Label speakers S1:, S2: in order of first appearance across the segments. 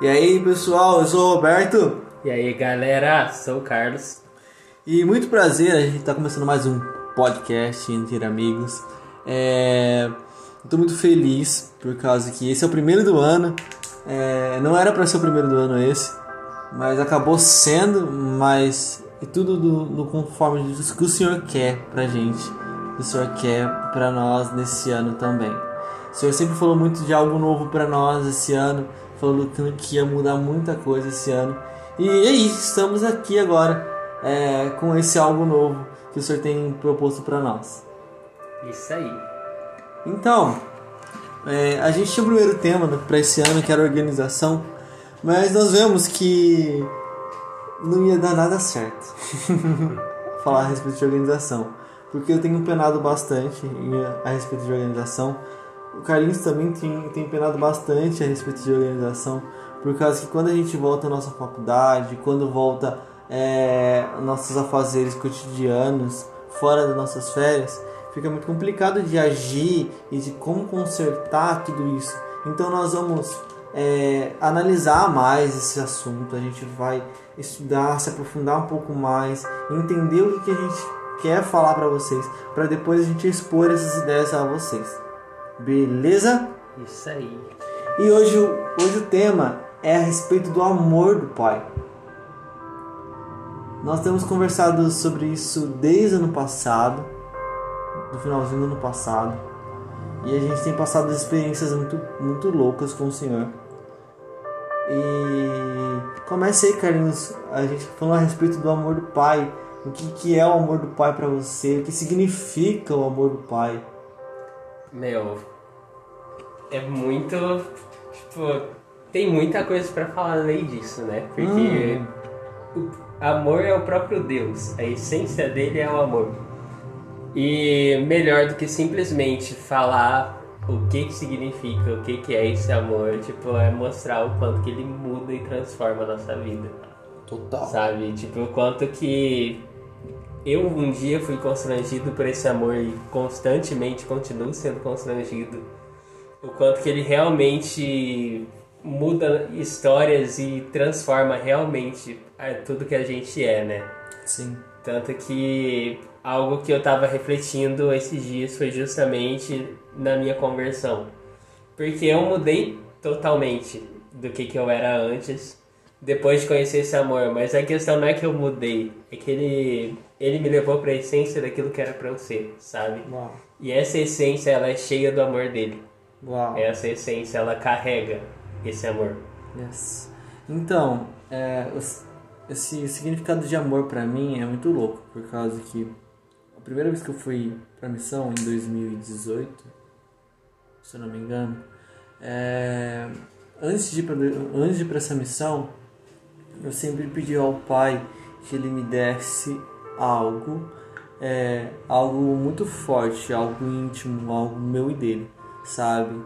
S1: E aí pessoal, eu sou o Roberto
S2: E aí galera, sou o Carlos.
S1: e muito prazer, a gente está começando mais um podcast entre amigos. É... Estou muito feliz por causa que esse é o primeiro do ano. É, Não era para ser o primeiro do ano esse, mas acabou sendo, mas é tudo do, do conforme do que o Senhor quer pra gente, o Senhor quer pra nós nesse ano também. O Senhor sempre falou muito de algo novo pra nós esse ano, falou que ia mudar muita coisa esse ano. E é isso, estamos aqui agora é, com esse algo novo que o Senhor tem proposto pra nós.
S2: Isso aí.
S1: Então, é, a gente tinha o primeiro tema né, para esse ano que era organização, mas nós vemos que não ia dar nada certo falar a respeito de organização, porque eu tenho penado bastante a respeito de organização. O Carlinhos também tem, tem penado bastante a respeito de organização, por causa que quando a gente volta à nossa faculdade, quando volta é, nossos afazeres cotidianos, fora das nossas férias, fica muito complicado de agir e de como consertar tudo isso. Então nós vamos é, analisar mais esse assunto, a gente vai estudar, se aprofundar um pouco mais, entender o que que a gente quer falar para vocês, para depois a gente expor essas ideias a vocês. Beleza?
S2: Isso aí.
S1: E hoje, o- hoje o tema é a respeito do amor do Pai. Nós temos conversado sobre isso desde o ano passado, no finalzinho do ano passado, e a gente tem passado experiências muito, muito loucas com o Senhor. E comece aí, Carlinhos, a gente falando a respeito do amor do Pai. O que, que é o amor do Pai para você? O que significa o amor do Pai?
S2: Meu, é muito. Tipo, tem muita coisa pra falar além disso, né? Porque o amor é o próprio Deus, a essência dele é o amor. E melhor do que simplesmente falar o que que significa, o que que é esse amor, tipo, é mostrar o quanto que ele muda e transforma a nossa vida.
S1: Total.
S2: Sabe? Tipo, o quanto que eu um dia fui constrangido por esse amor e constantemente continuo sendo constrangido. O quanto que ele realmente muda histórias e transforma realmente eh, tudo que a gente é, né?
S1: Sim.
S2: Tanto que algo que eu tava refletindo esses dias foi justamente na minha conversão. Porque eu mudei totalmente do que, que eu era antes, depois de conhecer esse amor. Mas a questão não é que eu mudei, é que ele, ele me levou pra essência daquilo que era pra eu ser, sabe?
S1: Uau.
S2: E essa essência, ela é cheia do amor dele.
S1: Uau.
S2: Essa essência, ela carrega esse amor.
S1: Yes. Então, é, esse significado de amor pra mim é muito louco, por causa que a primeira vez que eu fui pra missão, em 2018, se eu não me engano, é, antes, de ir pra, antes de ir pra essa missão, eu sempre pedi ao Pai que Ele me desse algo, é, algo muito forte, algo íntimo, algo meu e dele, sabe?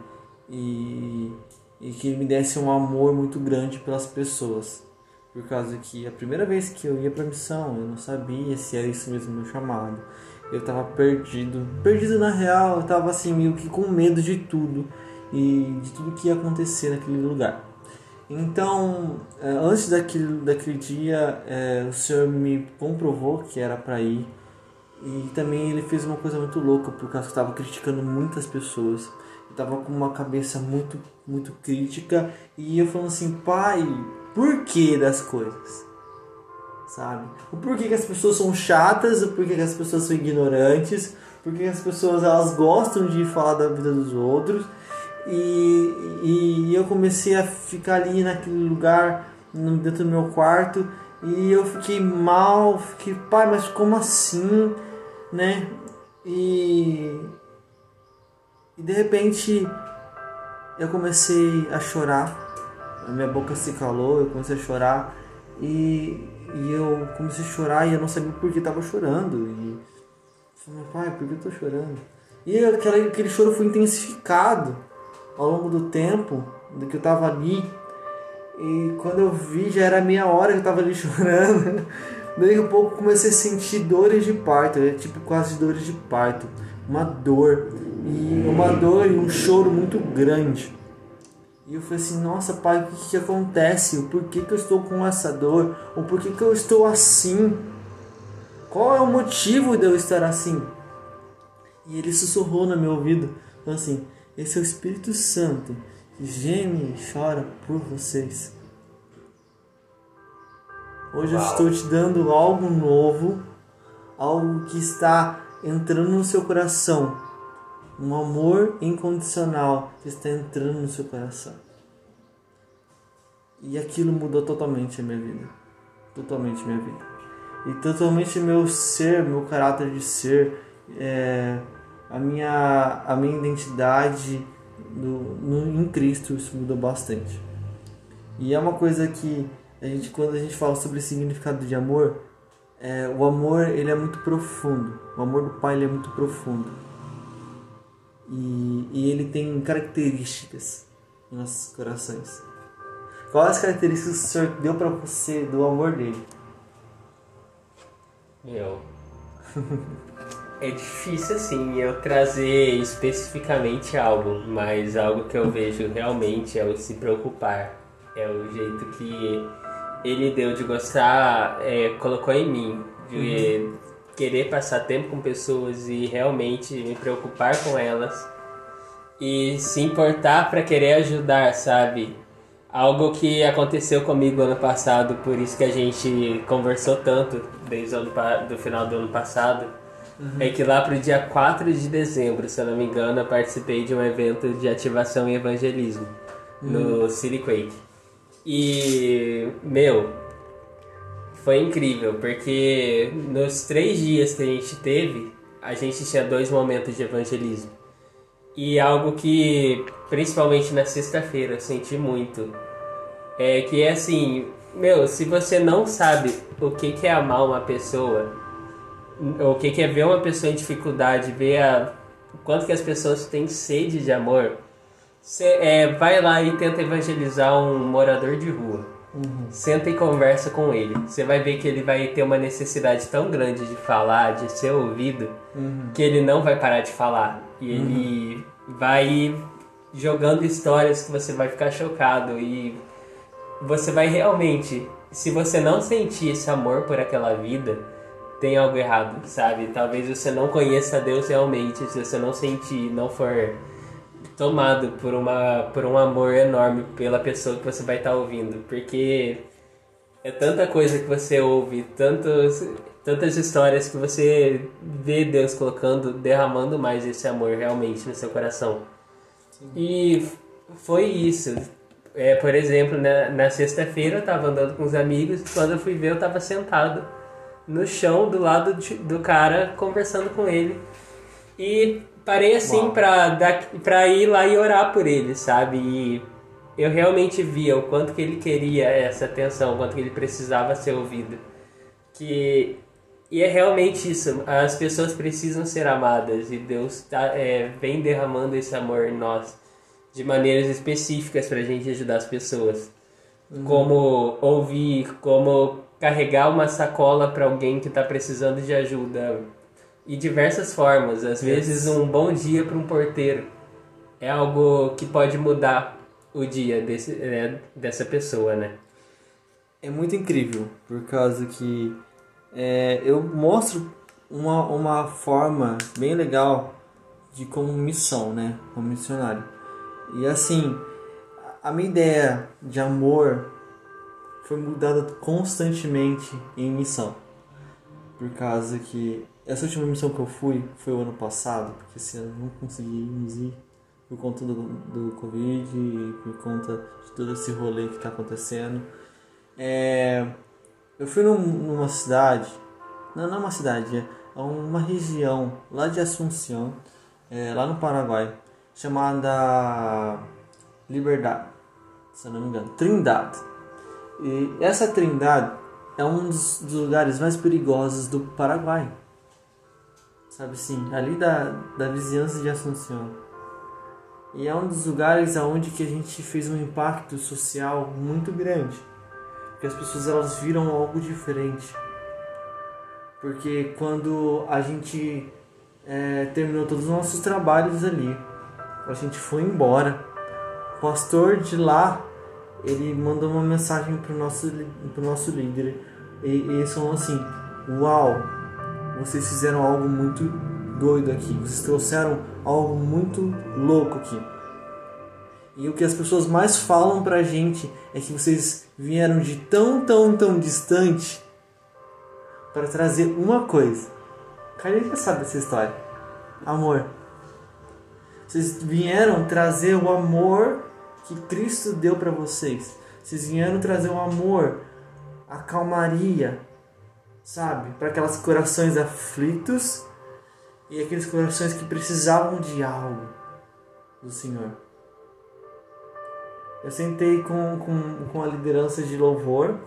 S1: E, e que me desse um amor muito grande pelas pessoas. Por causa que a primeira vez que eu ia pra missão, eu não sabia se era isso mesmo meu chamado. Eu tava perdido, perdido na real, eu tava assim meio que com medo de tudo e de tudo que ia acontecer naquele lugar. Então, eh, antes daquele, daquele dia, eh, o Senhor me comprovou que era para ir. E também ele fez uma coisa muito louca, por causa que eu estava criticando muitas pessoas. Estava com uma cabeça muito, muito crítica. E eu falando assim, pai, por que das coisas? Sabe? O porquê que as pessoas são chatas, o porquê que as pessoas são ignorantes, porque as pessoas elas gostam de falar da vida dos outros. E, e eu comecei a ficar ali naquele lugar, dentro do meu quarto, e eu fiquei mal, fiquei, pai, mas como assim, né? E, e de repente eu comecei a chorar, a minha boca se calou, eu comecei a chorar, e, e eu comecei a chorar e eu não sabia por que estava chorando. E eu falei, pai, por que eu tô chorando? E aquele, aquele choro foi intensificado ao longo do tempo do que eu tava ali. E quando eu vi, já era meia hora que eu tava ali chorando. Daí a pouco comecei a sentir dores de parto, é tipo quase dores de parto. Uma dor. E uma dor e um choro muito grande. E eu falei assim, nossa pai, o que, que acontece? O porquê que eu estou com essa dor? O porquê que eu estou assim? Qual é o motivo de eu estar assim? E ele sussurrou no meu ouvido, falou assim, esse é o Espírito Santo geme e chora por vocês. Hoje eu estou te dando algo novo, algo que está entrando no seu coração. Um amor incondicional que está entrando no seu coração. E aquilo mudou totalmente a minha vida. Totalmente minha vida. E totalmente meu ser, meu caráter de ser, é, a, minha, a minha identidade no, no, em Cristo, isso mudou bastante. E é uma coisa que a gente, quando a gente fala sobre significado de amor, é, o amor ele é muito profundo. O amor do Pai ele é muito profundo. E, e ele tem características em nossos corações. Quais as características o Senhor deu para você do amor dele?
S2: Meu. é difícil assim eu trazer especificamente algo, mas algo que eu vejo realmente é o se preocupar. É o jeito que ele deu de gostar, é, colocou em mim, de uhum. querer passar tempo com pessoas e realmente me preocupar com elas e se importar para querer ajudar, sabe? Algo que aconteceu comigo ano passado, por isso que a gente conversou tanto desde o ano, do final do ano passado. Uhum. É que lá pro dia 4 de dezembro, se eu não me engano, eu participei de um evento de ativação e evangelismo uhum. no City Quake. E, meu, foi incrível, porque nos três dias que a gente teve, a gente tinha dois momentos de evangelismo. E algo que, principalmente na sexta-feira, eu senti muito. É que é assim, meu, se você não sabe o que, que é amar uma pessoa, o que, que é ver uma pessoa em dificuldade, ver a, o quanto que as pessoas têm sede de amor, você é, vai lá e tenta evangelizar um morador de rua. Uhum. Senta e conversa com ele. Você vai ver que ele vai ter uma necessidade tão grande de falar, de ser ouvido, uhum. que ele não vai parar de falar. E uhum. ele vai jogando histórias que você vai ficar chocado. E você vai realmente, se você não sentir esse amor por aquela vida, tem algo errado, sabe? Talvez você não conheça Deus realmente, se você não sentir, não for tomado por, uma, por um amor enorme pela pessoa que você vai estar tá ouvindo, porque é tanta coisa que você ouve, tantos, tantas histórias que você vê Deus colocando, derramando mais esse amor realmente no seu coração. Sim. E foi isso. É, por exemplo, na, na sexta-feira eu estava andando com os amigos, quando eu fui ver eu estava sentado no chão do lado de, do cara conversando com ele. E parei assim pra, dar, pra ir lá e orar por ele, sabe? E eu realmente via o quanto que ele queria essa atenção, o quanto que ele precisava ser ouvido. Que e é realmente isso, as pessoas precisam ser amadas e Deus tá, é, vem derramando esse amor em nós de maneiras específicas para a gente ajudar as pessoas. Uhum. Como ouvir, como carregar uma sacola para alguém que está precisando de ajuda, e diversas formas. Às vezes, um bom dia para um porteiro é algo que pode mudar o dia desse, é, dessa pessoa, né?
S1: É muito incrível, por causa que é, eu mostro uma, uma forma bem legal de como missão, né? Como missionário. E assim, a minha ideia de amor foi mudada constantemente em missão. Por causa que essa última missão que eu fui foi o ano passado, porque esse ano não conseguimos ir por conta do, do Covid e por conta de todo esse rolê que está acontecendo. É, eu fui num, numa cidade, não, não é uma cidade, é uma região lá de Assunção, é, lá no Paraguai, chamada Liberdade, se eu não me engano, Trindade. E essa Trindade é um dos, dos lugares mais perigosos do Paraguai sabe assim, ali da, da vizinhança de Assunção. E é um dos lugares aonde que a gente fez um impacto social muito grande, porque as pessoas elas viram algo diferente. Porque quando a gente é, terminou todos os nossos trabalhos ali, a gente foi embora o pastor de lá, ele mandou uma mensagem pro nosso, pro nosso líder. E, eles falaram assim: Uau, vocês fizeram algo muito doido aqui. Vocês trouxeram algo muito louco aqui. E o que as pessoas mais falam pra gente é que vocês vieram de tão, tão, tão distante para trazer uma coisa. Cara, já sabe dessa história. Amor. Vocês vieram trazer o amor que Cristo deu para vocês. Vocês vieram trazer o amor, a calmaria, sabe? Para aqueles corações aflitos e aqueles corações que precisavam de algo do Senhor. Eu sentei com, com, com a liderança de louvor,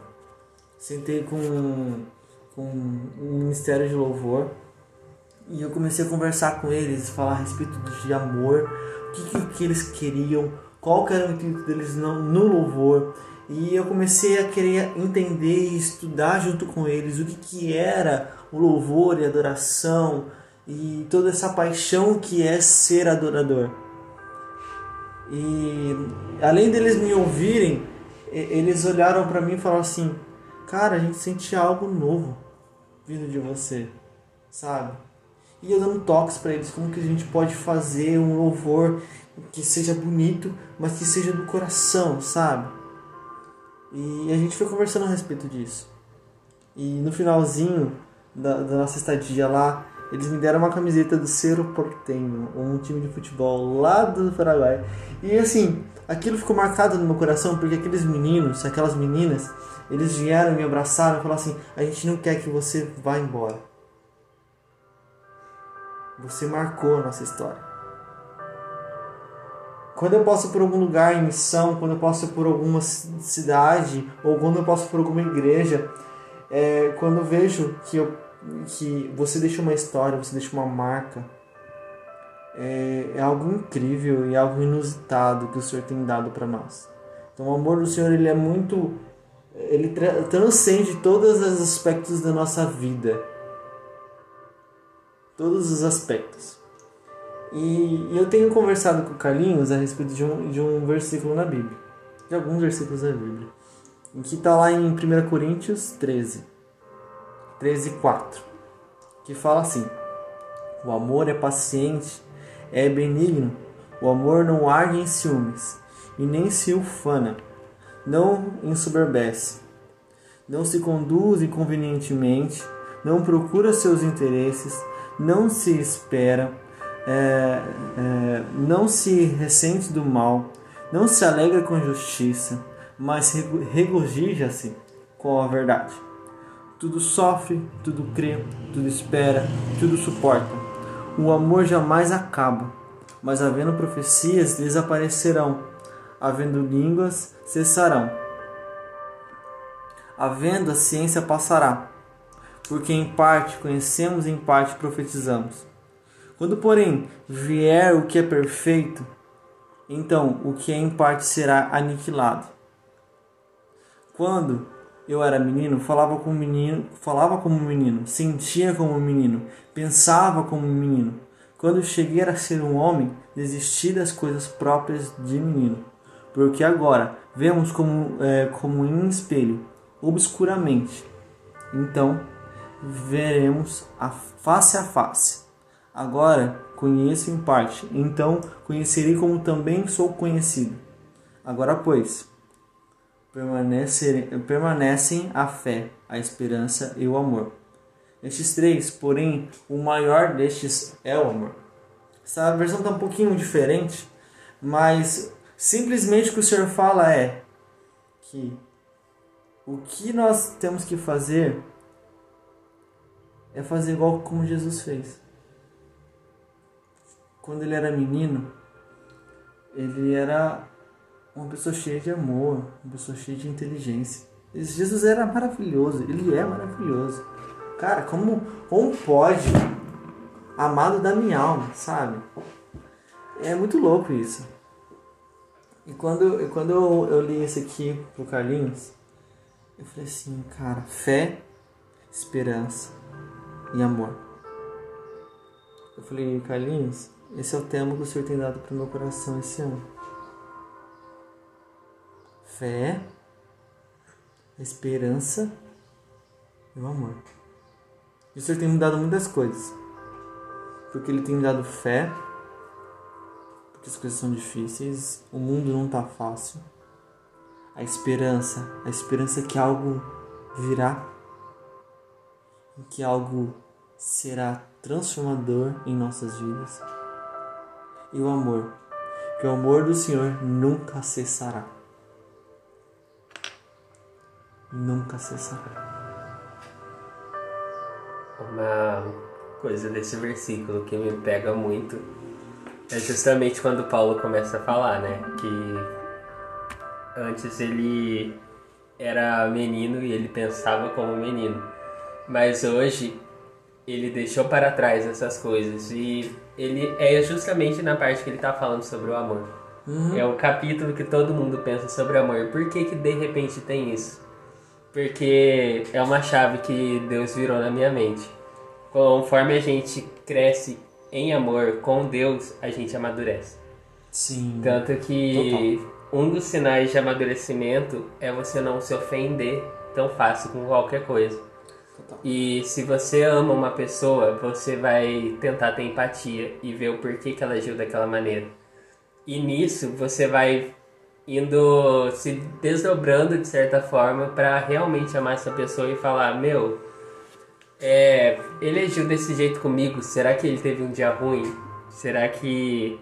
S1: sentei com, com o ministério de louvor e eu comecei a conversar com eles, falar a respeito de amor, o que, que, que eles queriam, qual que era o intuito deles no, louvor. E eu comecei a querer entender e estudar junto com eles o que, que era o louvor e adoração e toda essa paixão que é ser adorador. E além deles me ouvirem, eles olharam para mim e falaram assim: Cara, a gente sente algo novo vindo de você, sabe? E eu dando toques para eles como que a gente pode fazer um louvor que seja bonito, mas que seja do coração, sabe? E a gente foi conversando a respeito disso. E no finalzinho da, da nossa estadia lá, eles me deram uma camiseta do Cerro Porteño, um time de futebol lá do Paraguai. E assim, aquilo ficou marcado no meu coração porque aqueles meninos, aquelas meninas, eles vieram, me abraçaram e falaram assim: a gente não quer que você vá embora. Você marcou a nossa história. Quando eu passo por algum lugar em missão, quando eu passo por alguma cidade, ou quando eu passo por alguma igreja, é, quando eu vejo que eu que você deixa uma história, você deixa uma marca. É, é algo incrível e algo inusitado que o Senhor tem dado para nós. Então, o amor do Senhor ele é muito, ele tra transcende todos os aspectos da nossa vida, todos os aspectos. E, eu tenho conversado com o Carlinhos a respeito de um, de um versículo na Bíblia, de alguns versículos da Bíblia, em que está lá em 1 Coríntios 13 13, 4, que fala assim: O amor é paciente, é benigno, o amor não arde em ciúmes e nem se ufana, não ensoberbece, não se conduz inconvenientemente, não procura seus interesses, não se espera, é, é, não se ressente do mal, não se alegra com justiça, mas regozija-se com a verdade tudo sofre, tudo crê, tudo espera, tudo suporta. O amor jamais acaba, mas havendo profecias desaparecerão, havendo línguas cessarão, havendo a ciência passará, porque em parte conhecemos em parte profetizamos. Quando, porém, vier o que é perfeito, então o que é em parte será aniquilado. Quando eu era menino, falava como menino, falava como menino, sentia como menino, pensava como menino. Quando cheguei a ser um homem, desisti das coisas próprias de menino, porque agora vemos como, é, como em um espelho, obscuramente. Então veremos a face a face. Agora conheço em parte, então conhecerei como também sou conhecido. Agora, pois, permanecem a fé, a esperança e o amor. Estes três, porém, o maior destes é o amor. Essa versão está um pouquinho diferente, mas simplesmente o que o Senhor fala é que o que nós temos que fazer é fazer igual como Jesus fez. Quando ele era menino, ele era uma pessoa cheia de amor, uma pessoa cheia de inteligência. Jesus era maravilhoso, ele é maravilhoso. Cara, como, como pode? Amado da minha alma, sabe? É muito louco isso. E quando, quando eu, eu li esse aqui pro Carlinhos, eu falei assim, cara, fé, esperança e amor. Eu falei, Carlinhos, esse é o tema que o Senhor tem dado pro meu coração esse ano. fé, esperança e o amor. E o Senhor tem me dado muitas coisas. Porque Ele tem me dado fé, porque as coisas são difíceis, o mundo não está fácil. A esperança, a esperança que algo virá, que algo será transformador em nossas vidas. E o amor, que o amor do Senhor nunca cessará. Nunca cessará.
S2: Uma coisa desse versículo que me pega muito é justamente quando Paulo começa a falar, né? Que antes ele era menino e ele pensava como menino, mas hoje ele deixou para trás essas coisas e ele é justamente na parte que ele está falando sobre o amor.
S1: Uhum.
S2: É o capítulo que todo mundo pensa sobre amor. Por que que de repente tem isso? Porque é uma chave que Deus virou na minha mente. Conforme a gente cresce em amor com Deus, a gente amadurece.
S1: Sim.
S2: Tanto que um dos sinais de amadurecimento é você não se ofender tão fácil com qualquer coisa.
S1: Total.
S2: E se você ama uma pessoa, você vai tentar ter empatia e ver o porquê que ela agiu daquela maneira. E nisso você vai indo se desdobrando de certa forma para realmente amar essa pessoa e falar: Meu, é, ele agiu desse jeito comigo, será que ele teve um dia ruim? Será que.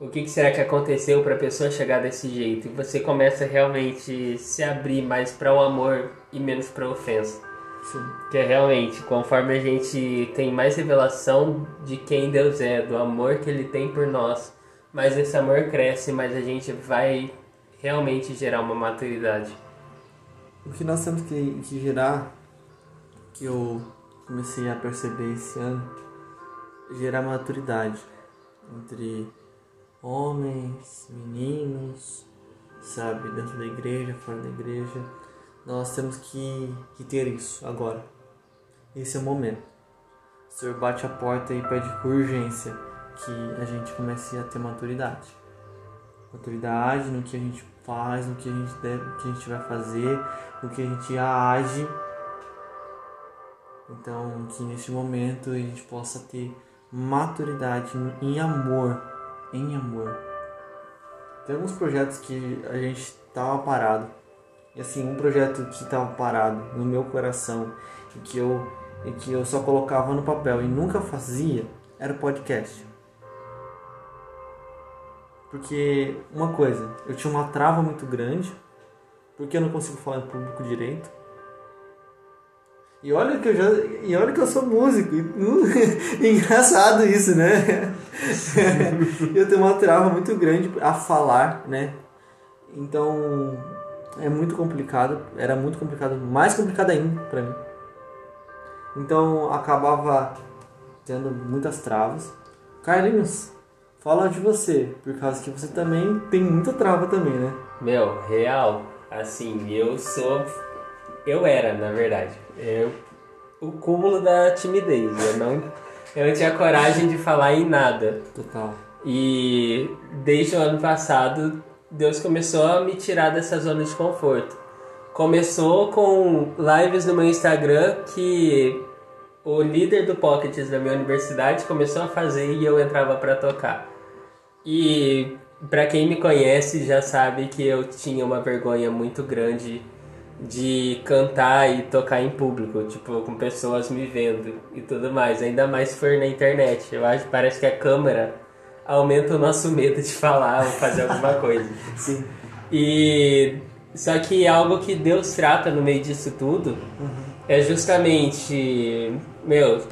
S2: O que, que será que aconteceu para a pessoa chegar desse jeito? E você começa realmente se abrir mais para o amor e menos para a ofensa. Que é realmente, conforme a gente tem mais revelação de quem Deus é, do amor que Ele tem por nós, mais esse amor cresce, mais a gente vai realmente gerar uma maturidade.
S1: O que nós temos que, que gerar, que eu comecei a perceber esse ano, gerar maturidade entre homens, meninos, sabe, dentro da igreja, fora da igreja. Nós temos que, que ter isso agora. Esse é o momento. O Senhor bate a porta e pede com urgência que a gente comece a ter maturidade. Maturidade no que a gente faz, no que a gente deve, que a gente vai fazer, no que a gente age. Então, que neste momento a gente possa ter maturidade em amor, em amor. Tem alguns projetos que a gente estava parado. E assim, um projeto que estava parado no meu coração e que eu e que eu só colocava no papel e nunca fazia era o podcast. Porque uma coisa, eu tinha uma trava muito grande, porque eu não consigo falar em público direito. E olha que eu já, e olha que eu sou músico. E, engraçado isso, né? eu tenho uma trava muito grande a falar, né? Então é muito complicado, era muito complicado, mais complicado ainda para mim. Então acabava tendo muitas travas. Carlinhos, fala de você, por causa que você também tem muita trava também, né?
S2: Meu, real, assim, eu sou. Eu era, na verdade. Eu, o cúmulo da timidez. Eu não, eu não tinha coragem de falar em nada.
S1: Total.
S2: E desde o ano passado, Deus começou a me tirar dessa zona de conforto. Começou com lives no meu Instagram que o líder do Pockets da minha universidade começou a fazer e eu entrava para tocar. E para quem me conhece já sabe que eu tinha uma vergonha muito grande de cantar e tocar em público, tipo, com pessoas me vendo e tudo mais, ainda mais se for na internet. Eu acho parece que a câmera aumenta o nosso medo de falar ou fazer alguma coisa.
S1: Sim.
S2: E só que algo que Deus trata no meio disso tudo é justamente, meu,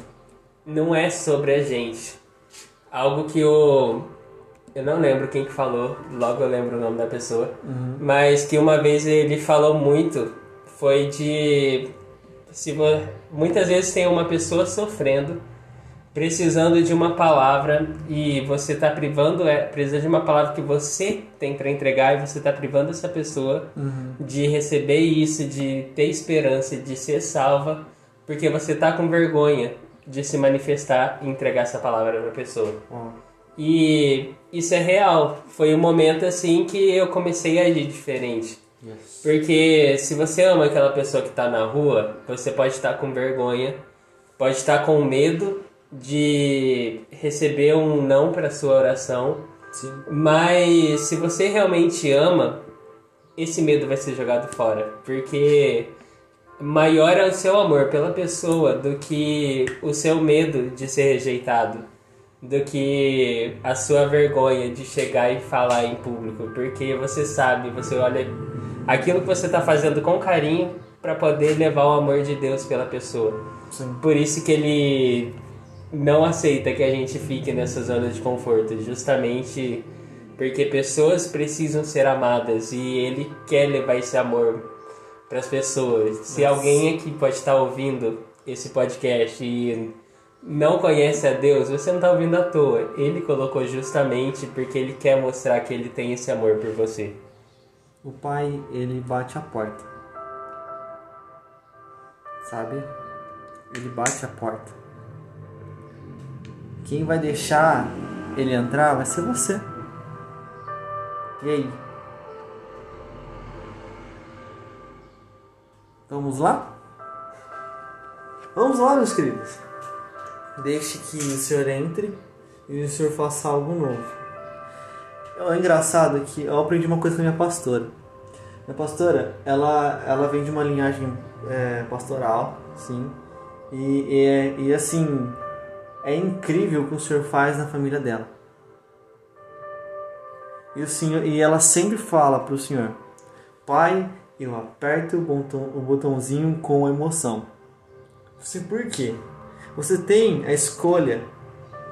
S2: não é sobre a gente. Algo que o eu não lembro quem que falou, logo eu lembro o nome da pessoa, mas que uma vez ele falou muito foi de se muitas vezes tem uma pessoa sofrendo precisando de uma palavra e você está privando é precisa de uma palavra que você tem para entregar e você está privando essa pessoa de receber isso, de ter esperança, de ser salva, porque você está com vergonha de se manifestar e entregar essa palavra para a pessoa.
S1: Ó,
S2: E isso é real. Foi um momento assim que eu comecei a agir diferente.
S1: Yes.
S2: Porque se você ama aquela pessoa que está na rua, você pode estar com vergonha, pode estar com medo de receber um não para sua oração,
S1: Sim.
S2: mas se você realmente ama, esse medo vai ser jogado fora, porque maior é o seu amor pela pessoa do que o seu medo de ser rejeitado, do que a sua vergonha de chegar e falar em público, porque você sabe, você olha aquilo que você está fazendo com carinho para poder levar o amor de Deus pela pessoa.
S1: Sim.
S2: Por isso que ele não aceita que a gente fique nessa zona de conforto, justamente porque pessoas precisam ser amadas e ele quer levar esse amor para as pessoas. Se alguém aqui pode estar ouvindo esse podcast e não conhece a Deus, você não está ouvindo à toa. Ele colocou justamente porque ele quer mostrar que ele tem esse amor por você.
S1: O pai, ele bate a porta. Sabe? Ele bate a porta. Quem vai deixar ele entrar vai ser você. E aí? Vamos lá? Vamos lá, meus queridos. Deixe que o Senhor entre e o Senhor faça algo novo. É engraçado que eu aprendi uma coisa com a minha pastora. Minha pastora, ela, ela vem de uma linhagem é, pastoral, sim. E, e, é- e assim, é incrível o que o Senhor faz na família dela. E, o senhor, e ela sempre fala pro Senhor: Pai, eu aperto o, botão, o botãozinho com emoção. Assim, por quê? Você tem a escolha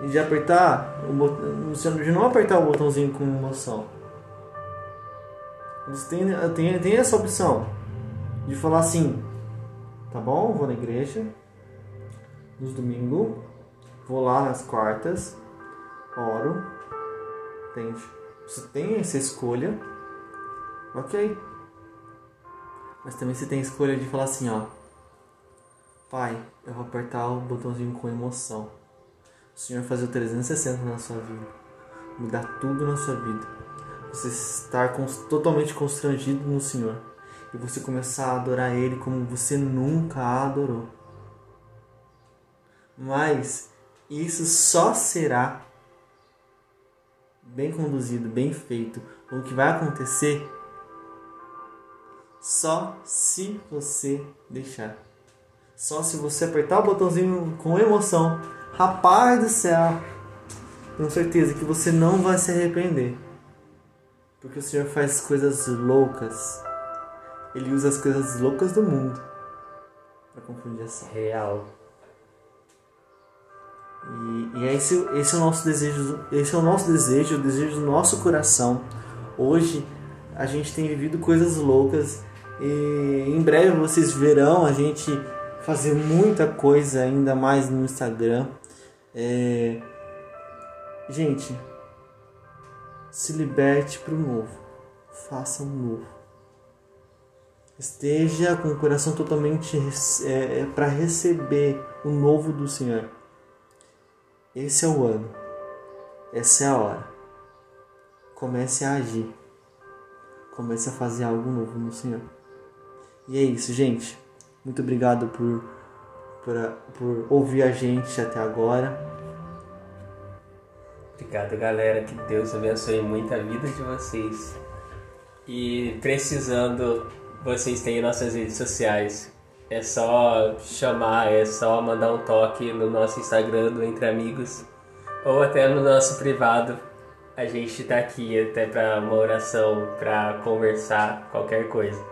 S1: de apertar o botão, de não apertar o botãozinho com emoção. Você tem, tem, tem essa opção de falar assim: tá bom, vou na igreja nos domingos, vou lá nas quartas, oro, entende? Você tem essa escolha, ok. Mas também você tem a escolha de falar assim: ó, pai, eu vou apertar o botãozinho com emoção. O Senhor fazer o 360 na sua vida, mudar tudo na sua vida você estar totalmente constrangido no Senhor e você começar a adorar Ele como você nunca adorou. Mas isso só será bem conduzido, bem feito, o que vai acontecer só se você deixar. Só se você apertar o botãozinho com emoção. Rapaz do céu! Tenho certeza que você não vai se arrepender. Porque o Senhor faz coisas loucas. Ele usa as coisas loucas do mundo para confundir a.
S2: Real.
S1: E, e é esse, esse é o nosso desejo, esse é o nosso desejo, o desejo do nosso coração. Hoje a gente tem vivido coisas loucas e em breve vocês verão a gente fazer muita coisa ainda mais no Instagram. É, Gente, se liberte para o novo, faça um novo. Esteja com o coração totalmente é, para receber o novo do Senhor. Esse é o ano. Essa é a hora. Comece a agir. Comece a fazer algo novo no Senhor. E é isso, gente. Muito obrigado por, por, por ouvir a gente até agora.
S2: Obrigado, galera. Que Deus abençoe muito a vida de vocês. E precisando, vocês têm nossas redes sociais. É só chamar, é só mandar um toque no nosso Instagram do Entre Amigos ou até no nosso privado. A gente tá aqui até para uma oração, para conversar, qualquer coisa.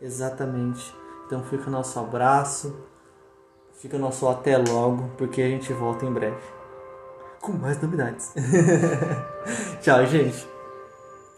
S1: Exatamente. Então fica o nosso abraço, fica o nosso até logo, porque a gente volta em breve com mais novidades. Tchau, gente.